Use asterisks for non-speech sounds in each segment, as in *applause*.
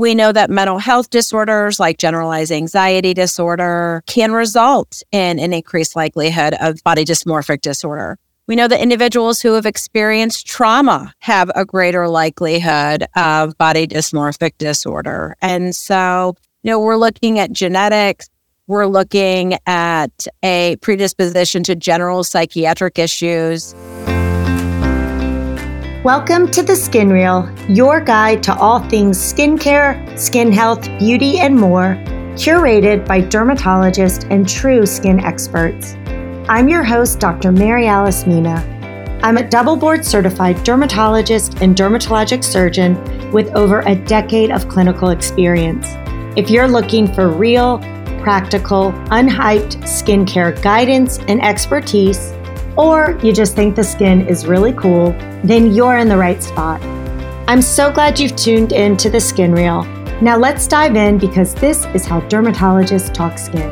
We know that mental health disorders like generalized anxiety disorder can result in an increased likelihood of body dysmorphic disorder. We know that individuals who have experienced trauma have a greater likelihood of body dysmorphic disorder. And so, you know, we're looking at genetics, we're looking at a predisposition to general psychiatric issues. Welcome to the Skin Reel, your guide to all things skincare, skin health, beauty, and more, curated by dermatologists and true skin experts. I'm your host, Dr. Mary Alice Mina. I'm a double board certified dermatologist and dermatologic surgeon with over a decade of clinical experience. If you're looking for real, practical, unhyped skincare guidance and expertise, or you just think the skin is really cool, then you're in the right spot. I'm so glad you've tuned in to the Skin Reel. Now let's dive in because this is how dermatologists talk skin.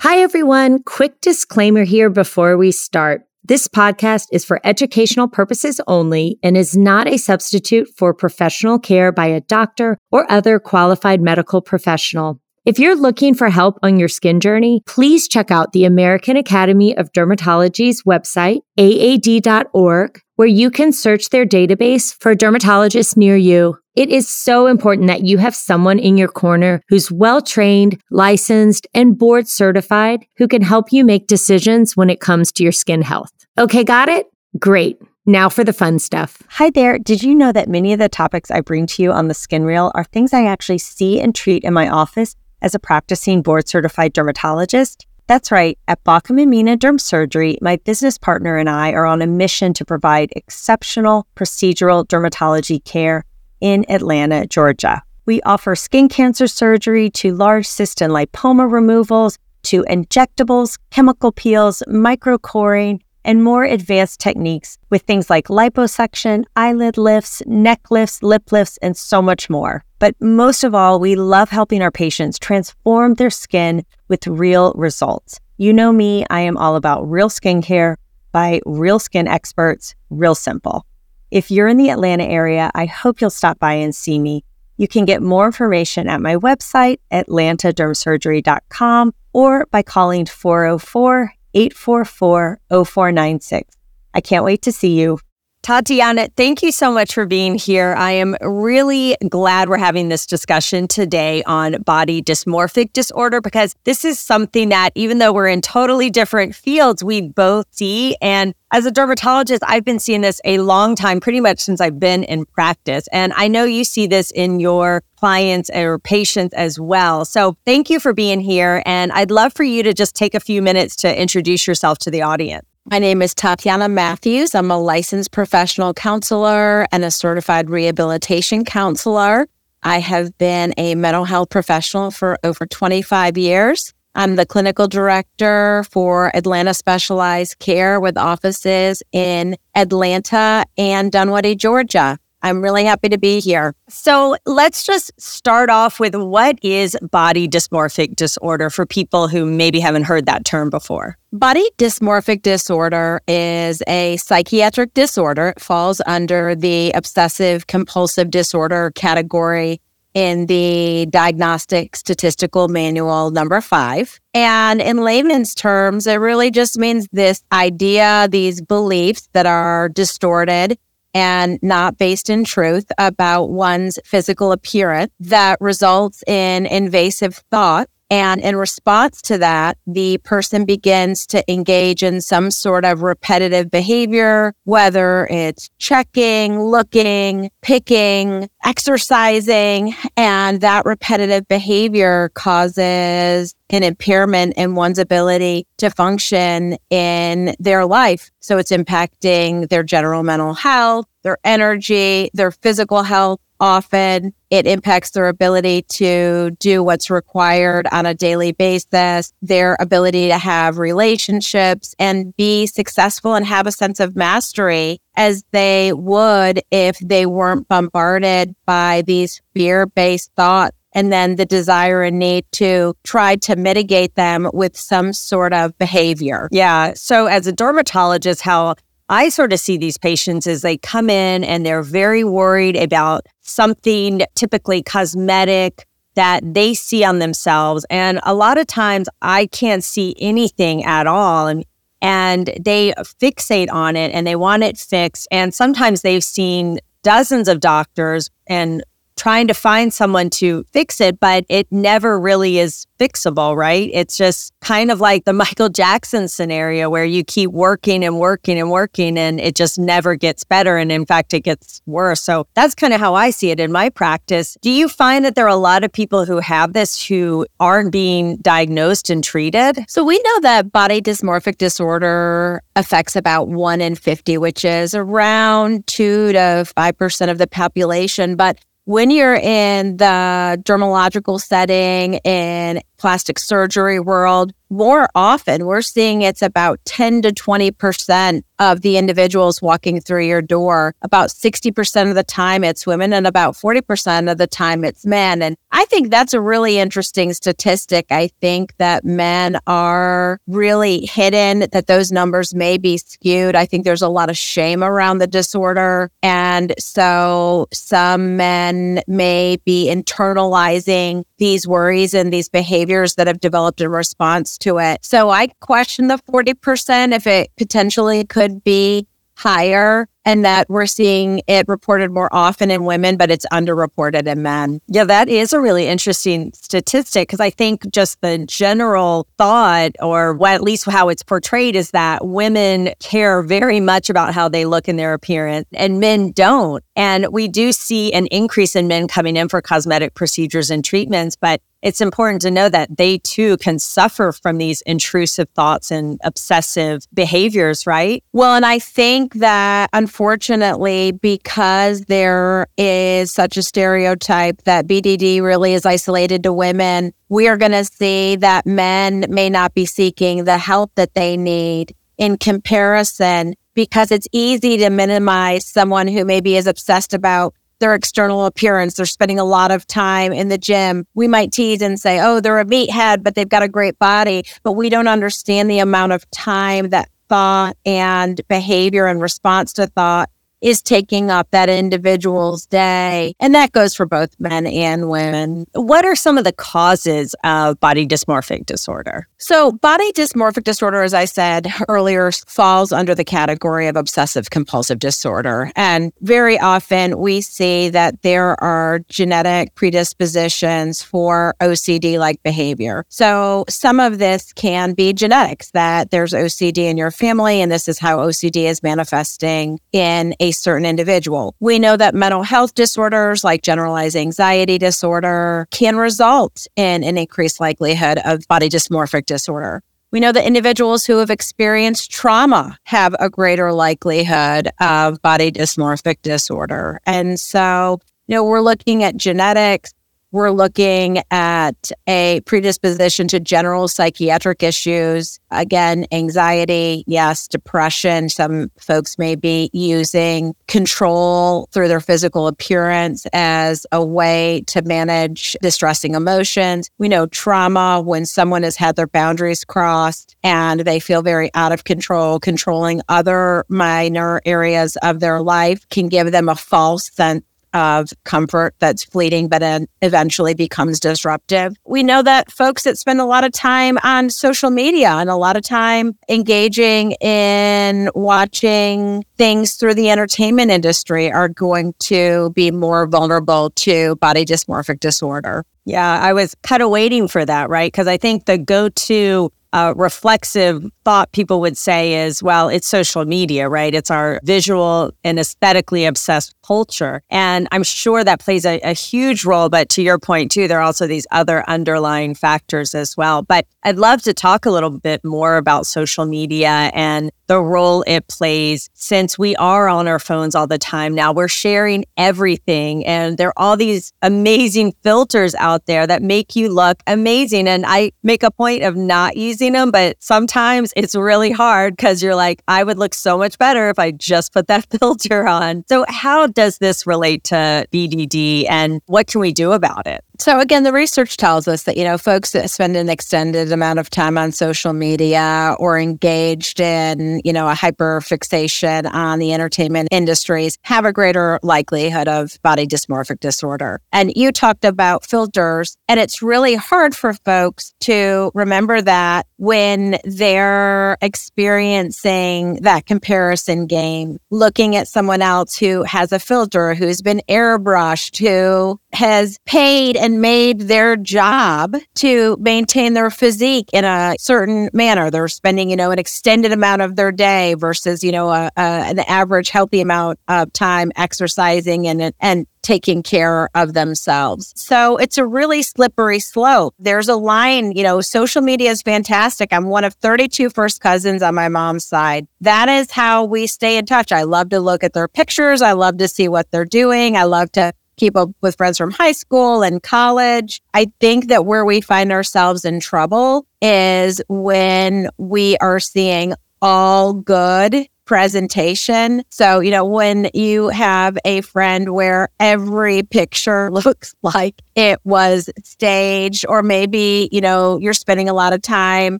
Hi, everyone. Quick disclaimer here before we start. This podcast is for educational purposes only and is not a substitute for professional care by a doctor or other qualified medical professional. If you're looking for help on your skin journey, please check out the American Academy of Dermatology's website, aad.org, where you can search their database for dermatologists near you. It is so important that you have someone in your corner who's well trained, licensed, and board certified who can help you make decisions when it comes to your skin health. Okay, got it? Great. Now for the fun stuff. Hi there. Did you know that many of the topics I bring to you on the Skin Reel are things I actually see and treat in my office as a practicing board certified dermatologist? That's right. At Baucom and Mina Derm Surgery, my business partner and I are on a mission to provide exceptional procedural dermatology care in Atlanta, Georgia. We offer skin cancer surgery to large cyst and lipoma removals, to injectables, chemical peels, microcoring, and more advanced techniques with things like liposuction, eyelid lifts, neck lifts, lip lifts, and so much more. But most of all, we love helping our patients transform their skin with real results. You know me, I am all about real skincare by real skin experts, real simple. If you're in the Atlanta area, I hope you'll stop by and see me. You can get more information at my website, atlantadermsurgery.com, or by calling 404 844 0496. I can't wait to see you. Tatiana, thank you so much for being here. I am really glad we're having this discussion today on body dysmorphic disorder because this is something that, even though we're in totally different fields, we both see. And as a dermatologist, I've been seeing this a long time, pretty much since I've been in practice. And I know you see this in your clients or patients as well. So thank you for being here. And I'd love for you to just take a few minutes to introduce yourself to the audience. My name is Tatiana Matthews. I'm a licensed professional counselor and a certified rehabilitation counselor. I have been a mental health professional for over 25 years. I'm the clinical director for Atlanta Specialized Care with offices in Atlanta and Dunwoody, Georgia. I'm really happy to be here. So let's just start off with what is body dysmorphic disorder for people who maybe haven't heard that term before. Body dysmorphic disorder is a psychiatric disorder. It falls under the obsessive compulsive disorder category in the Diagnostic Statistical Manual number five. And in layman's terms, it really just means this idea, these beliefs that are distorted and not based in truth about one's physical appearance that results in invasive thought and in response to that, the person begins to engage in some sort of repetitive behavior, whether it's checking, looking, picking, exercising. And that repetitive behavior causes an impairment in one's ability to function in their life. So it's impacting their general mental health, their energy, their physical health, often. It impacts their ability to do what's required on a daily basis, their ability to have relationships and be successful and have a sense of mastery as they would if they weren't bombarded by these fear based thoughts and then the desire and need to try to mitigate them with some sort of behavior. Yeah. So, as a dermatologist, how I sort of see these patients as they come in and they're very worried about something typically cosmetic that they see on themselves. And a lot of times I can't see anything at all. And and they fixate on it and they want it fixed. And sometimes they've seen dozens of doctors and trying to find someone to fix it, but it never really is fixable, right? It's just kind of like the *laughs* Michael Jackson scenario where you keep working and working and working and it just never gets better. And in fact, it gets worse. So that's kind of how I see it in my practice. Do you find that there are a lot of people who have this who aren't being diagnosed and treated? So we know that body dysmorphic disorder affects about one in 50, which is around two to 5% of the population. But when you're in the dermatological setting in plastic surgery world, more often we're seeing it's about 10 to 20% of the individuals walking through your door. About 60% of the time it's women and about 40% of the time it's men. And I think that's a really interesting statistic. I think that men are really hidden, that those numbers may be skewed. I think there's a lot of shame around the disorder. And so some men may be internalizing these worries and these behaviors that have developed in response to it. So I question the 40% if it potentially could be higher and that we're seeing it reported more often in women, but it's underreported in men. Yeah, that is a really interesting statistic because I think just the general thought, or what, at least how it's portrayed, is that women care very much about how they look in their appearance and men don't. And we do see an increase in men coming in for cosmetic procedures and treatments, but it's important to know that they too can suffer from these intrusive thoughts and obsessive behaviors, right? Well, and I think that unfortunately, because there is such a stereotype that BDD really is isolated to women, we are going to see that men may not be seeking the help that they need in comparison because it's easy to minimize someone who maybe is obsessed about their external appearance. They're spending a lot of time in the gym. We might tease and say, oh, they're a meathead, but they've got a great body. But we don't understand the amount of time that thought and behavior and response to thought is taking up that individual's day. And that goes for both men and women. What are some of the causes of body dysmorphic disorder? So, body dysmorphic disorder, as I said earlier, falls under the category of obsessive compulsive disorder. And very often we see that there are genetic predispositions for OCD like behavior. So, some of this can be genetics that there's OCD in your family, and this is how OCD is manifesting in a certain individual. We know that mental health disorders like generalized anxiety disorder can result in an increased likelihood of body dysmorphic disorder. We know that individuals who have experienced trauma have a greater likelihood of body dysmorphic disorder. And so, you know, we're looking at genetics, we're looking at a predisposition to general psychiatric issues. Again, anxiety, yes, depression. Some folks may be using control through their physical appearance as a way to manage distressing emotions. We know trauma when someone has had their boundaries crossed and they feel very out of control, controlling other minor areas of their life can give them a false sense of comfort that's fleeting, but then eventually becomes disruptive. We know that folks that spend a lot of time on social media and a lot of time engaging in watching things through the entertainment industry are going to be more vulnerable to body dysmorphic disorder. Yeah, I was kind of waiting for that, right? Because I think the go to uh, reflexive thought people would say is, well, it's social media, right? It's our visual and aesthetically obsessed culture. And I'm sure that plays a, a huge role. But to your point, too, there are also these other underlying factors as well. But I'd love to talk a little bit more about social media and the role it plays since we are on our phones all the time now. We're sharing everything, and there are all these amazing filters out there that make you look amazing. And I make a point of not using them, but sometimes it's really hard because you're like, I would look so much better if I just put that *laughs* filter on. So, how does this relate to BDD and what can we do about it? So again, the research tells us that, you know, folks that spend an extended amount of time on social media or engaged in, you know, a hyper fixation on the entertainment industries have a greater likelihood of body dysmorphic disorder. And you talked about filters, and it's really hard for folks to remember that when they're experiencing that comparison game, looking at someone else who has a filter, who's been airbrushed, who has paid and made their job to maintain their physique in a certain manner. They're spending, you know, an extended amount of their day versus, you know, a, a, an average healthy amount of time exercising and, and taking care of themselves. So it's a really slippery slope. There's a line, you know, social media is fantastic. I'm one of 32 first cousins on my mom's side. That is how we stay in touch. I love to look at their pictures. I love to see what they're doing. I love to keep up with friends from high school and college. I think that where we find ourselves in trouble is when we are seeing all good presentation. So, you know, when you have a friend where every picture *laughs* looks like it was staged, or maybe, you know, you're spending a lot of time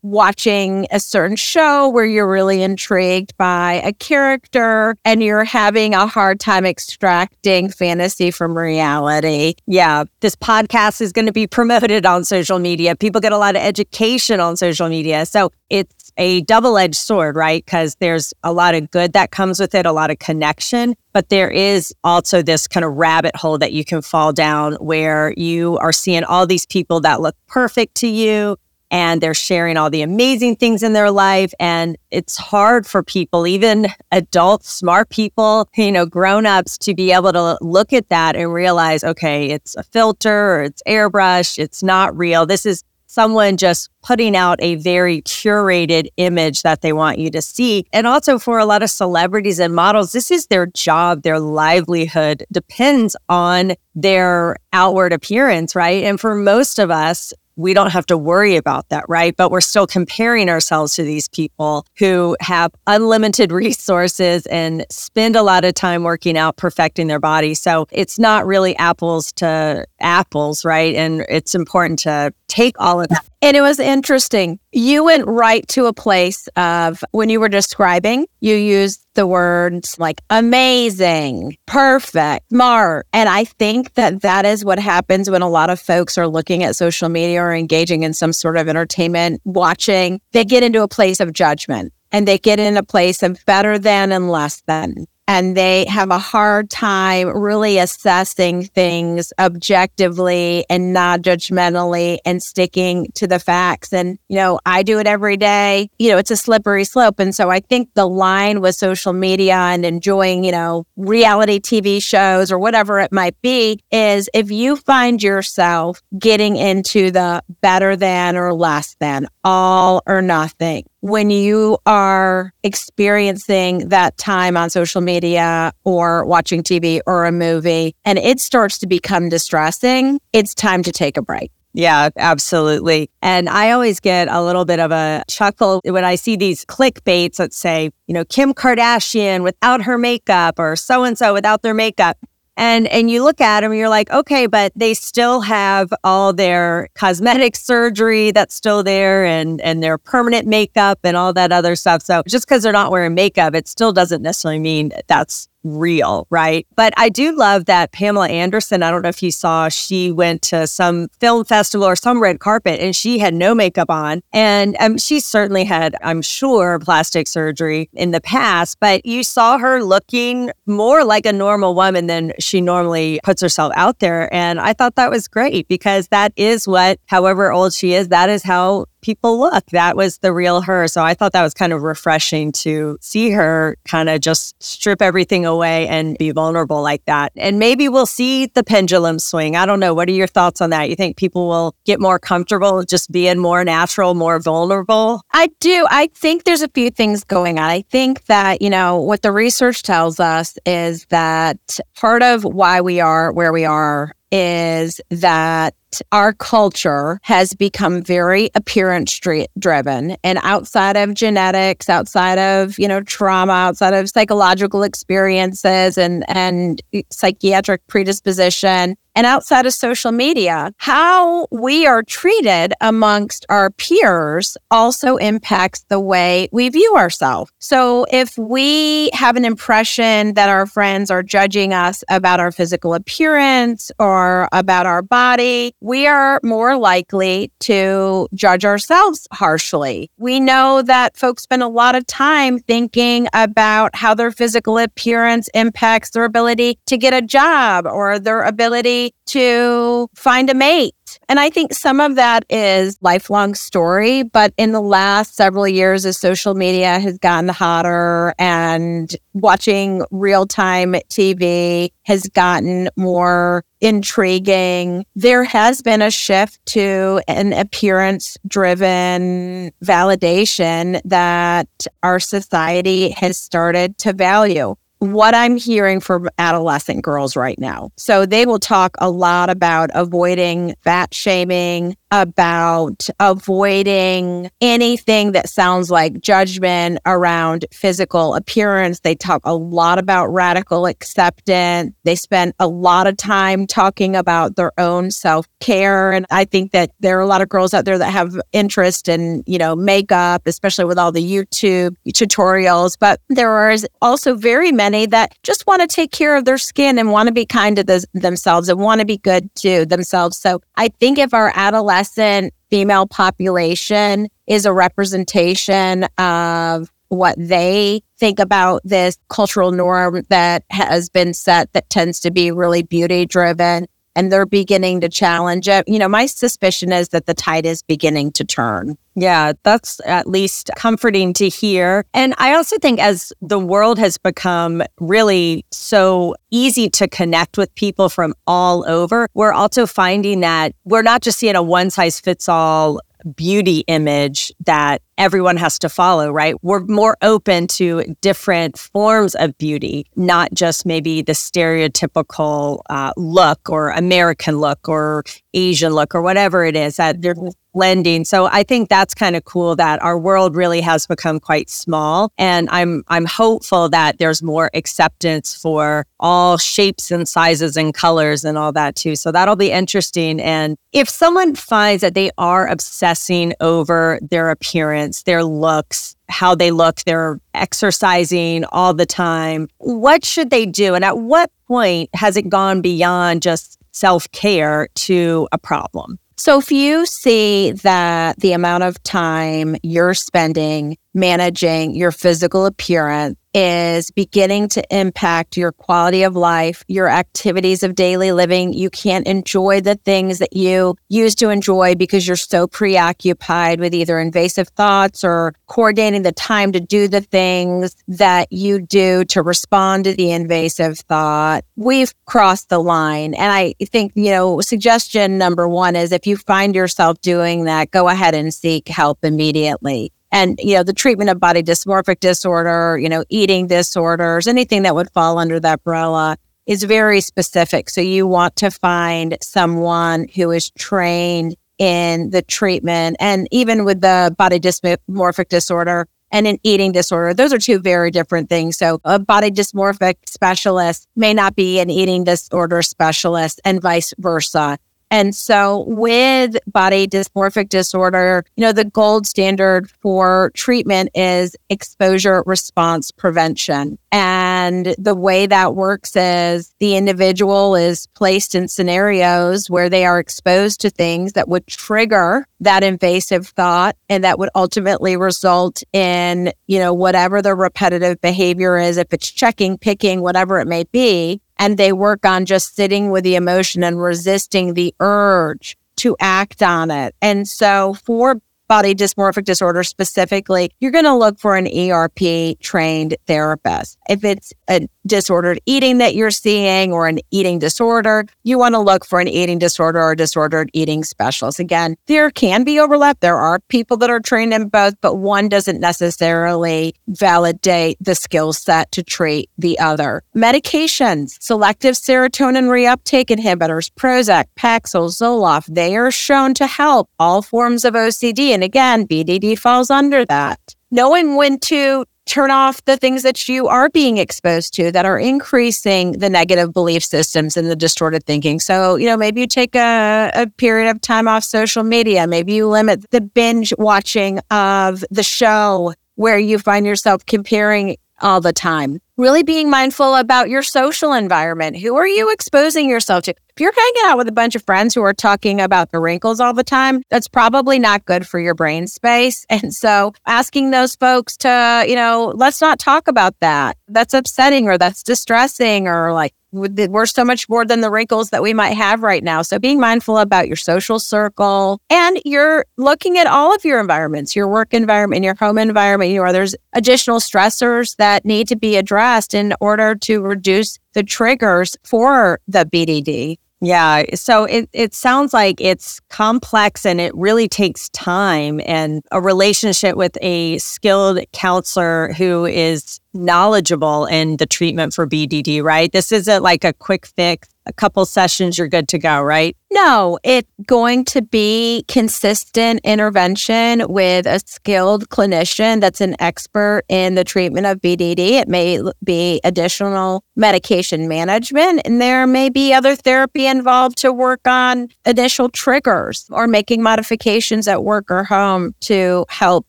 watching a certain show where you're really intrigued by a character and you're having a hard time extracting fantasy from reality. Yeah, this podcast is going to be *laughs* promoted on social media. People get a lot of education on social media. So it's a double edged sword, right? Because there's a lot of good that comes with it, a lot of connection, but there is also this kind of rabbit hole that you can fall down where you are seeing all these people that look perfect to you and they're sharing all the amazing things in their life. And it's hard for people, even adults, smart people, you know, grown ups to be able to look at that and realize, okay, it's a filter or it's airbrush. It's not real. This is someone just putting out a very curated image that they want you to see. And also for a lot of celebrities and models, this is their job, their livelihood depends on their outward appearance, right? And for most of us, we don't have to worry about that, right? But we're still comparing ourselves to these people who have unlimited *laughs* resources and spend a lot of time working out, perfecting their body. So it's not really apples to apples, right? And it's important to take all of that. And it was interesting. You went right to a place of when you were describing, you used the words like amazing, perfect, smart. And I think that that is what happens when a lot of folks are looking at social media or engaging in some sort of entertainment, watching, they get into a place of judgment and they get in a place of better than and less than and they have a hard time really assessing things objectively and not judgmentally and sticking to the facts. And, you know, I do it every day. You know, it's a slippery slope. And so I think the line with social media and enjoying, you know, reality TV shows or whatever it might be is if you find yourself getting into the better than or less than, all or nothing, when you are experiencing that time on social media or watching TV or a movie and it starts to become distressing, it's time to take a break. Yeah, absolutely. And I always get a little bit of a chuckle when I see these clickbaits that say, you know, Kim Kardashian without her makeup or so and so without their makeup. And and you look at them, you're like, okay, but they still have all their cosmetic *laughs* surgery that's still there, and and their permanent makeup and all that other stuff. So just because they're not wearing makeup, it still doesn't necessarily mean that's real, right? But I do love that Pamela Anderson, I don't know if you saw, she went to some film festival or some red carpet and she had no makeup on. And um, she certainly had, I'm sure, plastic surgery in the past, but you saw her looking more like a normal woman than she normally puts herself out there. And I thought that was great because that is what, however old she is, that is how people look. That was the real her. So I thought that was kind of refreshing to see her kind of just strip everything away and be vulnerable like that. And maybe we'll see the pendulum swing. I don't know. What are your thoughts on that? You think people will get more comfortable just being more natural, more vulnerable? I do. I think there's a few things going on. I think that, you know, what the research tells us is that part of why we are where we are is that our culture has become very appearance driven and outside of genetics, outside of, you know, trauma, outside of psychological experiences and, and psychiatric predisposition, and outside of social media, how we are treated amongst our peers also impacts the way we view ourselves. So if we have an impression that our friends are judging us about our physical appearance or about our body, we are more likely to judge ourselves harshly. We know that folks spend a lot of time thinking about how their physical appearance impacts their ability to get a job or their ability to find a mate. And I think some of that is lifelong story, but in the last several years as social media has gotten hotter and watching real-time TV has gotten more intriguing, there has been a shift to an appearance driven validation that our society has started to value what I'm hearing from adolescent girls right now. So they will talk a lot about avoiding fat shaming, about avoiding anything that sounds like judgment around physical appearance. They talk a lot about radical acceptance. They spend a lot of time talking about their own self care. And I think that there are a lot of girls out there that have interest in, you know, makeup, especially with all the YouTube tutorials. But there are also very many that just want to take care of their skin and want to be kind to the, themselves and want to be good to themselves. So I think if our adolescents adolescent female population is a representation of what they think about this cultural norm that has been set that tends to be really beauty driven and they're beginning to challenge it. You know, my suspicion is that the tide is beginning to turn. Yeah, that's at least comforting to hear. And I also think as the world has become really so easy to connect with people from all over, we're also finding that we're not just seeing a one size fits all beauty image that everyone has to follow, right? We're more open to different forms of beauty, not just maybe the stereotypical uh, look or American look or Asian look or whatever it is that they're blending. So I think that's kind of cool that our world really has become quite small. And I'm I'm hopeful that there's more acceptance for all shapes and sizes and colors and all that too. So that'll be interesting. And if someone finds that they are obsessing over their appearance, their looks, how they look, they're exercising all the time, what should they do? And at what point has it gone beyond just self care to a problem? So if you see that the amount of time you're spending managing your physical appearance is beginning to impact your quality of life, your activities of daily living. You can't enjoy the things that you used to enjoy because you're so preoccupied with either invasive thoughts or coordinating the time to do the things that you do to respond to the invasive thought. We've crossed the line. And I think, you know, suggestion number one is if you find yourself doing that, go ahead and seek help immediately and you know the treatment of body dysmorphic disorder you know eating disorders anything that would fall under that umbrella is very specific. So you want to find someone who is trained in the treatment. And even with the body dysmorphic disorder and an eating disorder those are two very different things. So a body dysmorphic specialist may not be an eating disorder specialist and vice versa and so with body dysmorphic disorder, you know, the gold standard for treatment is exposure response prevention. And the way that works is the individual is placed in scenarios where they are exposed to things that would trigger that invasive thought and that would ultimately result in, you know, whatever the repetitive behavior is, if it's checking, picking, whatever it may be and they work on just sitting with the emotion and resisting the urge to act on it. And so for body dysmorphic disorder specifically, you're going to look for an ERP trained therapist. If it's a disordered eating that you're seeing or an eating disorder, you want to look for an eating disorder or disordered eating specialist. Again, there can be overlap. There are people that are trained in both, but one doesn't necessarily validate the skill set to treat the other. Medications, selective serotonin reuptake inhibitors, Prozac, Paxil, Zoloft, they are shown to help all forms of OCD. And again, BDD falls under that. Knowing when to turn off the things that you are being exposed to that are increasing the negative belief systems and the distorted thinking. So, you know, maybe you take a, a period of time off social media. Maybe you limit the binge watching of the show where you find yourself comparing all the time. Really being mindful about your social environment. Who are you exposing yourself to? If you're hanging out with a bunch of friends who are talking about the wrinkles all the time, that's probably not good for your brain space. *laughs* And so asking those folks to, you know, let's not talk about that. That's upsetting or that's distressing or like we're so much more than the wrinkles that we might have right now. So being mindful about your social circle and you're looking at all of your environments, your work environment, your home environment, you know, there's additional stressors that need to be addressed in order to reduce the triggers for the BDD. Yeah. So it, it sounds like it's complex and it really takes time and a relationship with a skilled counselor who is knowledgeable in the treatment for BDD, right? This isn't like a quick fix a couple sessions, you're good to go, right? No, it's going to be consistent intervention with a skilled clinician that's an expert in the treatment of BDD. It may be additional medication management, and there may be other therapy involved to work on initial triggers or making modifications at work or home to help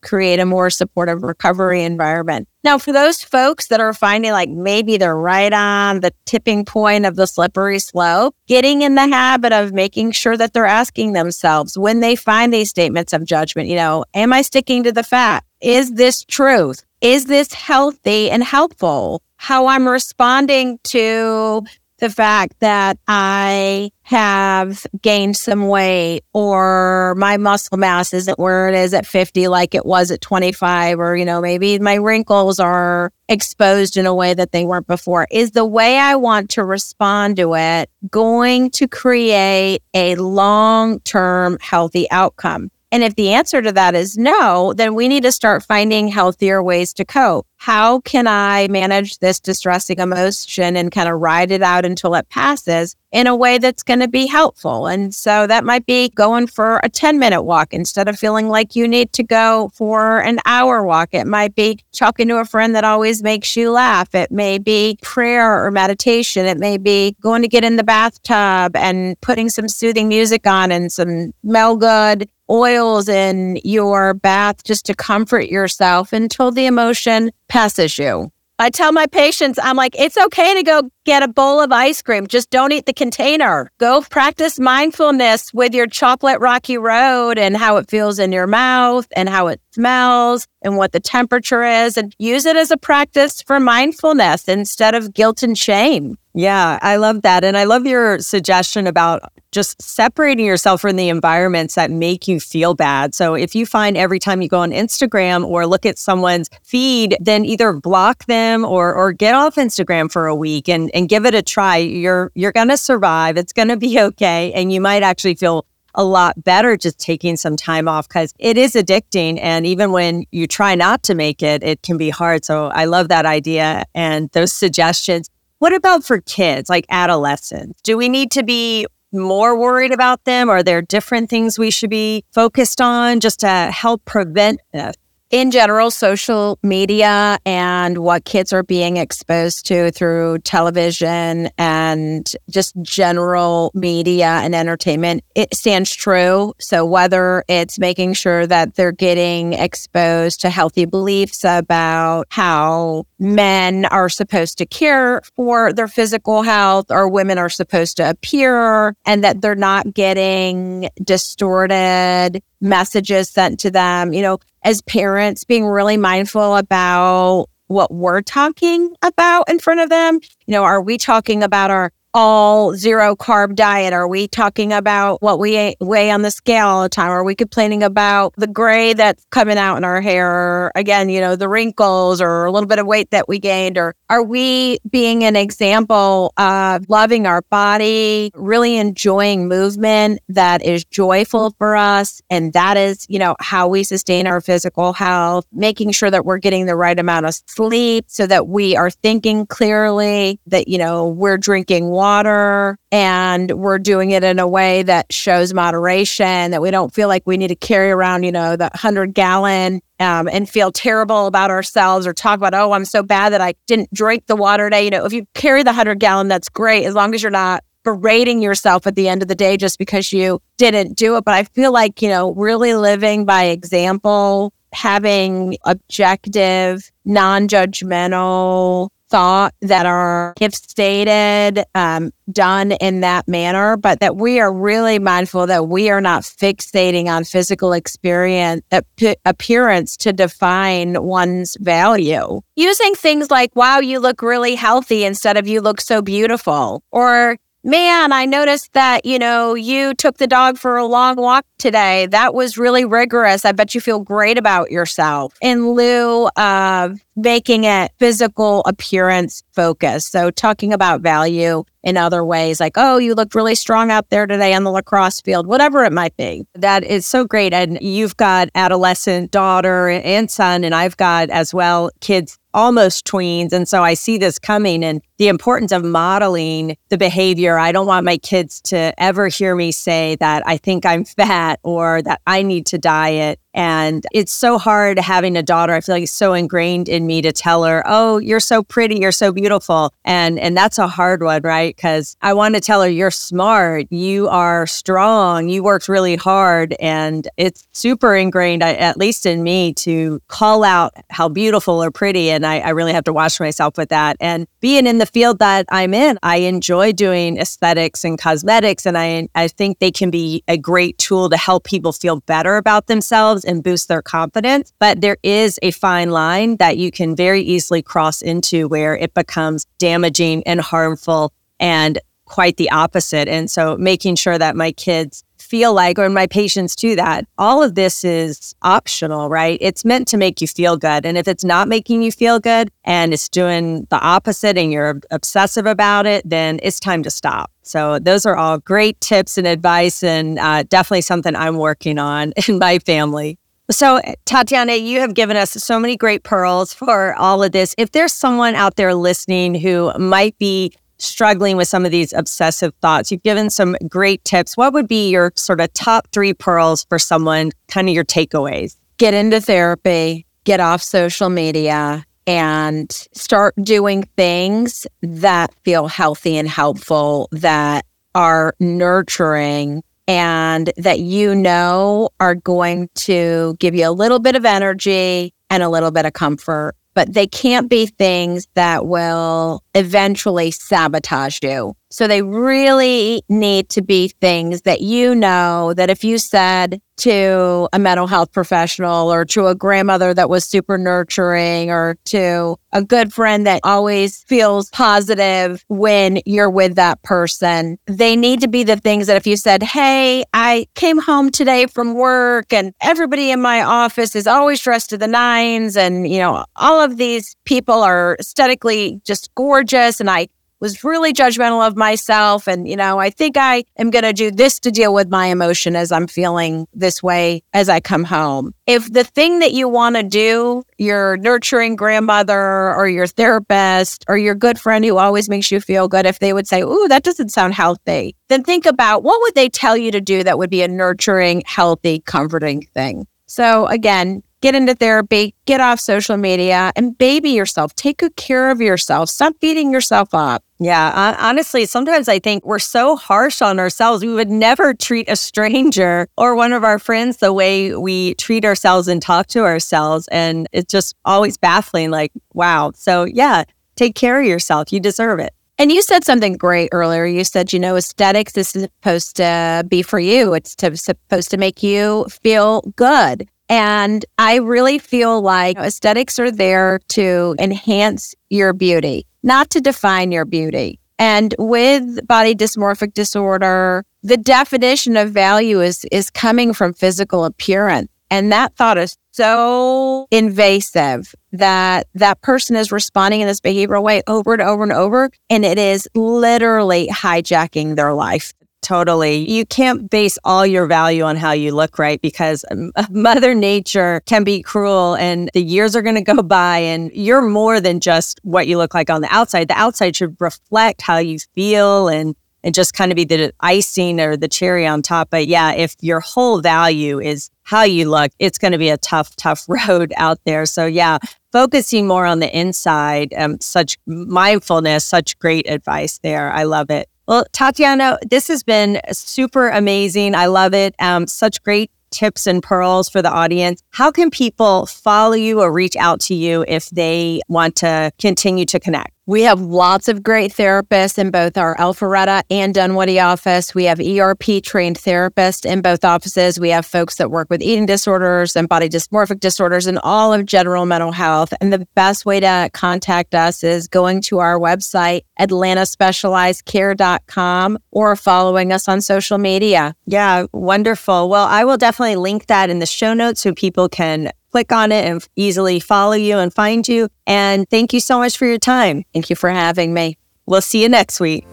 create a more supportive recovery environment. Now, for those folks that are finding like maybe they're right on the tipping point of the slippery slope, getting in the habit of making sure that they're asking themselves when they find these statements of judgment, you know, am I sticking to the fact? Is this truth? Is this healthy and helpful? How I'm responding to the fact that I have gained some weight or my muscle mass isn't where it is at 50 like it was at 25 or you know maybe my wrinkles are exposed in a way that they weren't before is the way I want to respond to it going to create a long-term healthy outcome and if the answer to that is no, then we need to start finding healthier ways to cope. How can I manage this distressing emotion and kind of ride it out until it passes in a way that's going to be helpful? And so that might be going for a 10 minute walk instead of feeling like you need to go for an hour walk. It might be talking to a friend that always makes you laugh. It may be prayer or meditation. It may be going to get in the bathtub and putting some soothing music on and some smell good oils in your bath just to comfort yourself until the emotion passes you. I tell my patients, I'm like, it's okay to go get a bowl of ice cream. Just don't eat the container. Go practice mindfulness with your chocolate rocky road and how it feels in your mouth and how it smells and what the temperature is and use it as a practice for mindfulness instead of guilt and shame. Yeah, I love that. And I love your suggestion about just separating yourself from the environments that make you feel bad. So if you find every time you go on Instagram or look at someone's feed, then either block them or or get off Instagram for a week and, and give it a try. You're you're gonna survive. It's gonna be okay. And you might actually feel a lot better just taking some time off because it is addicting. And even when you try not to make it, it can be hard. So I love that idea and those suggestions. What about for kids, like adolescents? Do we need to be more worried about them? Are there different things we should be focused on just to help prevent this? In general, social media and what kids are being exposed to through television and just general media and entertainment, it stands true. So, whether it's making sure that they're getting exposed to healthy beliefs about how men are supposed to care for their physical health or women are supposed to appear, and that they're not getting distorted messages sent to them, you know, as parents being really mindful about what we're talking about in front of them. You know, are we talking about our all zero carb diet? Are we talking about what we weigh on the scale all the time? Are we complaining about the gray that's coming out in our hair? Or again, you know, the wrinkles or a little bit of weight that we gained? Or are we being an example of loving our body, really enjoying movement that is joyful for us? And that is, you know, how we sustain our physical health, making sure that we're getting the right amount of sleep so that we are thinking clearly, that, you know, we're drinking water and we're doing it in a way that shows moderation, that we don't feel like we need to carry around, you know, the 100 gallon um, and feel terrible about ourselves or talk about, oh, I'm so bad that I didn't drink the water today. You know, if you carry the 100 gallon, that's great, as long as you're not berating yourself at the end of the day just because you didn't do it. But I feel like, you know, really living by example, having objective, non judgmental thought that are, if stated, um, done in that manner, but that we are really mindful that we are not fixating on physical experience, ap- appearance to define one's value. Using things like, wow, you look really healthy instead of you look so beautiful, or man, I noticed that, you know, you took the dog for a long walk today. That was really rigorous. I bet you feel great about yourself in lieu of making it physical appearance focused. So talking about value in other ways, like, oh, you looked really strong out there today on the lacrosse field, whatever it might be. That is so great. And you've got adolescent daughter and son, and I've got as well kids almost tweens. And so I see this coming and the importance of modeling the behavior. I don't want my kids to ever hear me say that I think I'm *laughs* fat or that I need to diet. And it's so hard having a daughter. I feel like it's so ingrained in me to tell her, "Oh, you're so pretty, you're so beautiful." And and that's a hard one, right? Cuz I want to tell her you're smart, you are strong, you worked really hard and it's super ingrained at least in me to call out how beautiful or pretty and I, I really have to watch myself with that. And being in the field that I'm in, I enjoy doing aesthetics and cosmetics and I I think they can be a great tool to help people feel better about themselves and boost their confidence. But there is a fine line that you can very easily cross into where it becomes damaging and harmful and quite the opposite. And so making sure that my kids feel like, or my patients too, that all of this is optional, right? It's meant to make you feel good. And if it's not making you feel good and it's doing the opposite and you're obsessive about it, then it's time to stop. So those are all great tips and advice, and uh, definitely something I'm working on *laughs* in my family. So, Tatiana, you have given us so many great pearls for all of this. If there's someone out there listening who might be struggling with some of these obsessive thoughts, you've given some great tips. What would be your sort of top three pearls for someone, kind of your takeaways? Get into therapy, get off social media, and start doing things that feel healthy and helpful, that are nurturing and that you know are going to give you a little bit of energy and a little bit of comfort. But they can't be things that will eventually sabotage you. So they really need to be things that you know that if you said to a mental health professional or to a grandmother that was super nurturing or to a good friend that always feels positive when you're with that person, they need to be the things that if you said, Hey, I came home today from work and everybody in my office is always dressed to the nines and, you know, all of these people are aesthetically just gorgeous and I was really judgmental of myself. And, you know, I think I am going to do this to deal with my emotion as I'm feeling this way as I come home. If the thing that you want to do, your nurturing grandmother or your therapist or your good friend who always makes you feel good, if they would say, Ooh, that doesn't sound healthy, then think about what would they tell you to do that would be a nurturing, healthy, comforting thing. So again, get into therapy, get off social media, and baby yourself. Take good care of yourself. Stop beating yourself up. Yeah, honestly, sometimes I think we're so harsh on ourselves. We would never treat a stranger or one of our friends the way we treat ourselves and talk to ourselves. And it's just always baffling like, wow. So, yeah, take care of yourself. You deserve it. And you said something great earlier. You said, you know, aesthetics is supposed to be for you. It's to, supposed to make you feel good. And I really feel like aesthetics are there to enhance your beauty, not to define your beauty. And with body dysmorphic disorder, the definition of value is, is coming from physical appearance. And that thought is so invasive that that person is responding in this behavioral way over and over and over. And it is literally hijacking their life. Totally. You can't base all your value on how you look, right? Because *laughs* Mother Nature can be cruel and the years are going to go *laughs* by and you're more than just what you look like on the outside. The outside should reflect how you feel and and just kind of be the icing or the cherry on top. But yeah, if your whole value is how you look, it's going to be a tough, tough *laughs* road out there. So yeah, focusing more on the inside, um, such mindfulness, such great advice there. I love it. Well, Tatiana, this has been super amazing. I love it. Um, such great tips and pearls for the audience. How can people follow you or reach out to you if they want to continue to connect? We have lots of great therapists in both our Alpharetta and Dunwoody office. We have ERP trained therapists in both offices. We have folks that work with eating disorders and body dysmorphic disorders and all of general mental health. And the best way to contact us is going to our website, atlantaspecializedcare.com, or following us on social media. Yeah, wonderful. Well, I will definitely link that in the show notes so people can click on it and easily follow you and find you. And thank you so much for your time. Thank you for having me. We'll see you next week.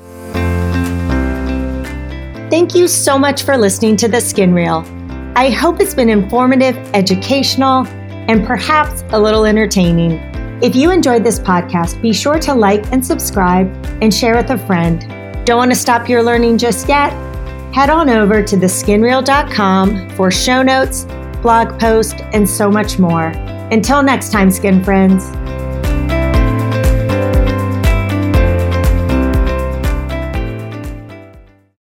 Thank you so much for listening to The Skin Reel. I hope it's been informative, educational, and perhaps a little entertaining. If you enjoyed this podcast, be sure to like and subscribe and share with a friend. Don't want to stop your learning just yet? Head on over to theskinreel.com for show notes blog post, and so much more. Until next time, skin friends.